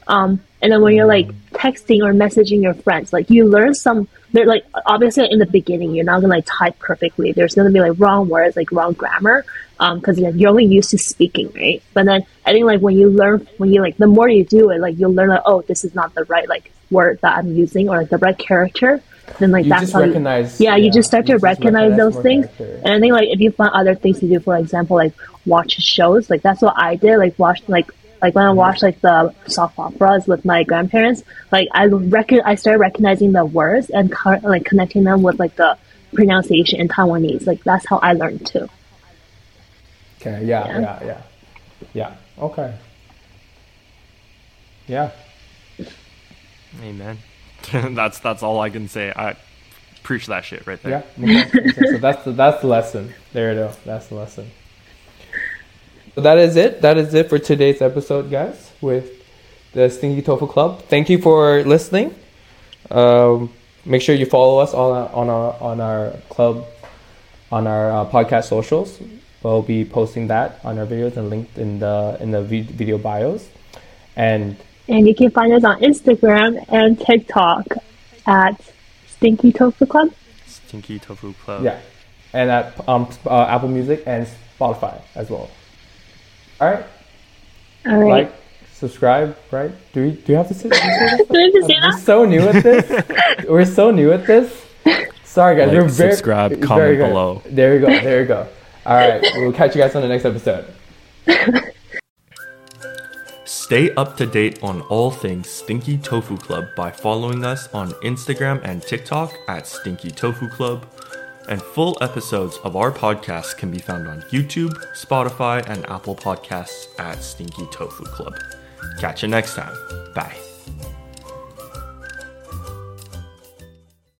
S2: Um, and then when you're like texting or messaging your friends, like you learn some. They're like obviously in the beginning, you're not gonna like type perfectly. There's gonna be like wrong words, like wrong grammar, because you're only used to speaking, right? But then I think like when you learn, when you like the more you do it, like you'll learn like oh, this is not the right like word that I'm using or like the right character. Then like
S3: You
S2: that's
S3: just
S2: how
S3: recognize-
S2: You, yeah, you just start
S3: you
S2: to recognize
S3: recognize
S2: those things.
S3: character.
S2: And I think like if you find other things to do, for example, like watch shows, like that's what I did. Like watch like like when I watched like the soft operas with my grandparents, like I reckon I started recognizing the words and co- like connecting them with like the pronunciation in Taiwanese. Like that's how I learned too.
S3: Okay. Yeah.
S2: Yeah.
S3: Yeah. Yeah. Yeah. Okay. Yeah.
S4: Amen. [laughs] that's that's all I can say. I preach that shit right there.
S3: Yeah. Okay, So that's the that's the lesson. There you go. That's the lesson. So that is it. That is it for today's episode, guys, with the Stinky Tofu Club. Thank you for listening. Um, make sure you follow us on our, on our on our club on our uh, podcast socials. We'll be posting that on our videos and linked in the in the video bios. And
S2: And you can find us on Instagram and TikTok at Stinky Tofu Club.
S4: Stinky Tofu Club.
S3: Yeah, and at um, uh, Apple Music and Spotify as well. All right,
S2: All right.
S3: like, subscribe. Right? Do we? Do you have to say? Do, you say [laughs]
S2: Do I have to say
S3: We're so new at this. We're so new at this. Sorry, guys.
S4: Like,
S3: we're very
S4: subscribe,
S3: very
S4: comment
S3: good.
S4: below.
S3: There you go. There you go. All right. We'll catch you guys on the next episode. [laughs]
S4: Stay up to date on all things Stinky Tofu Club by following us on Instagram and TikTok at Stinky Tofu Club. And full episodes of our podcast can be found on YouTube, Spotify, and Apple Podcasts at Stinky Tofu Club. Catch you next time. Bye.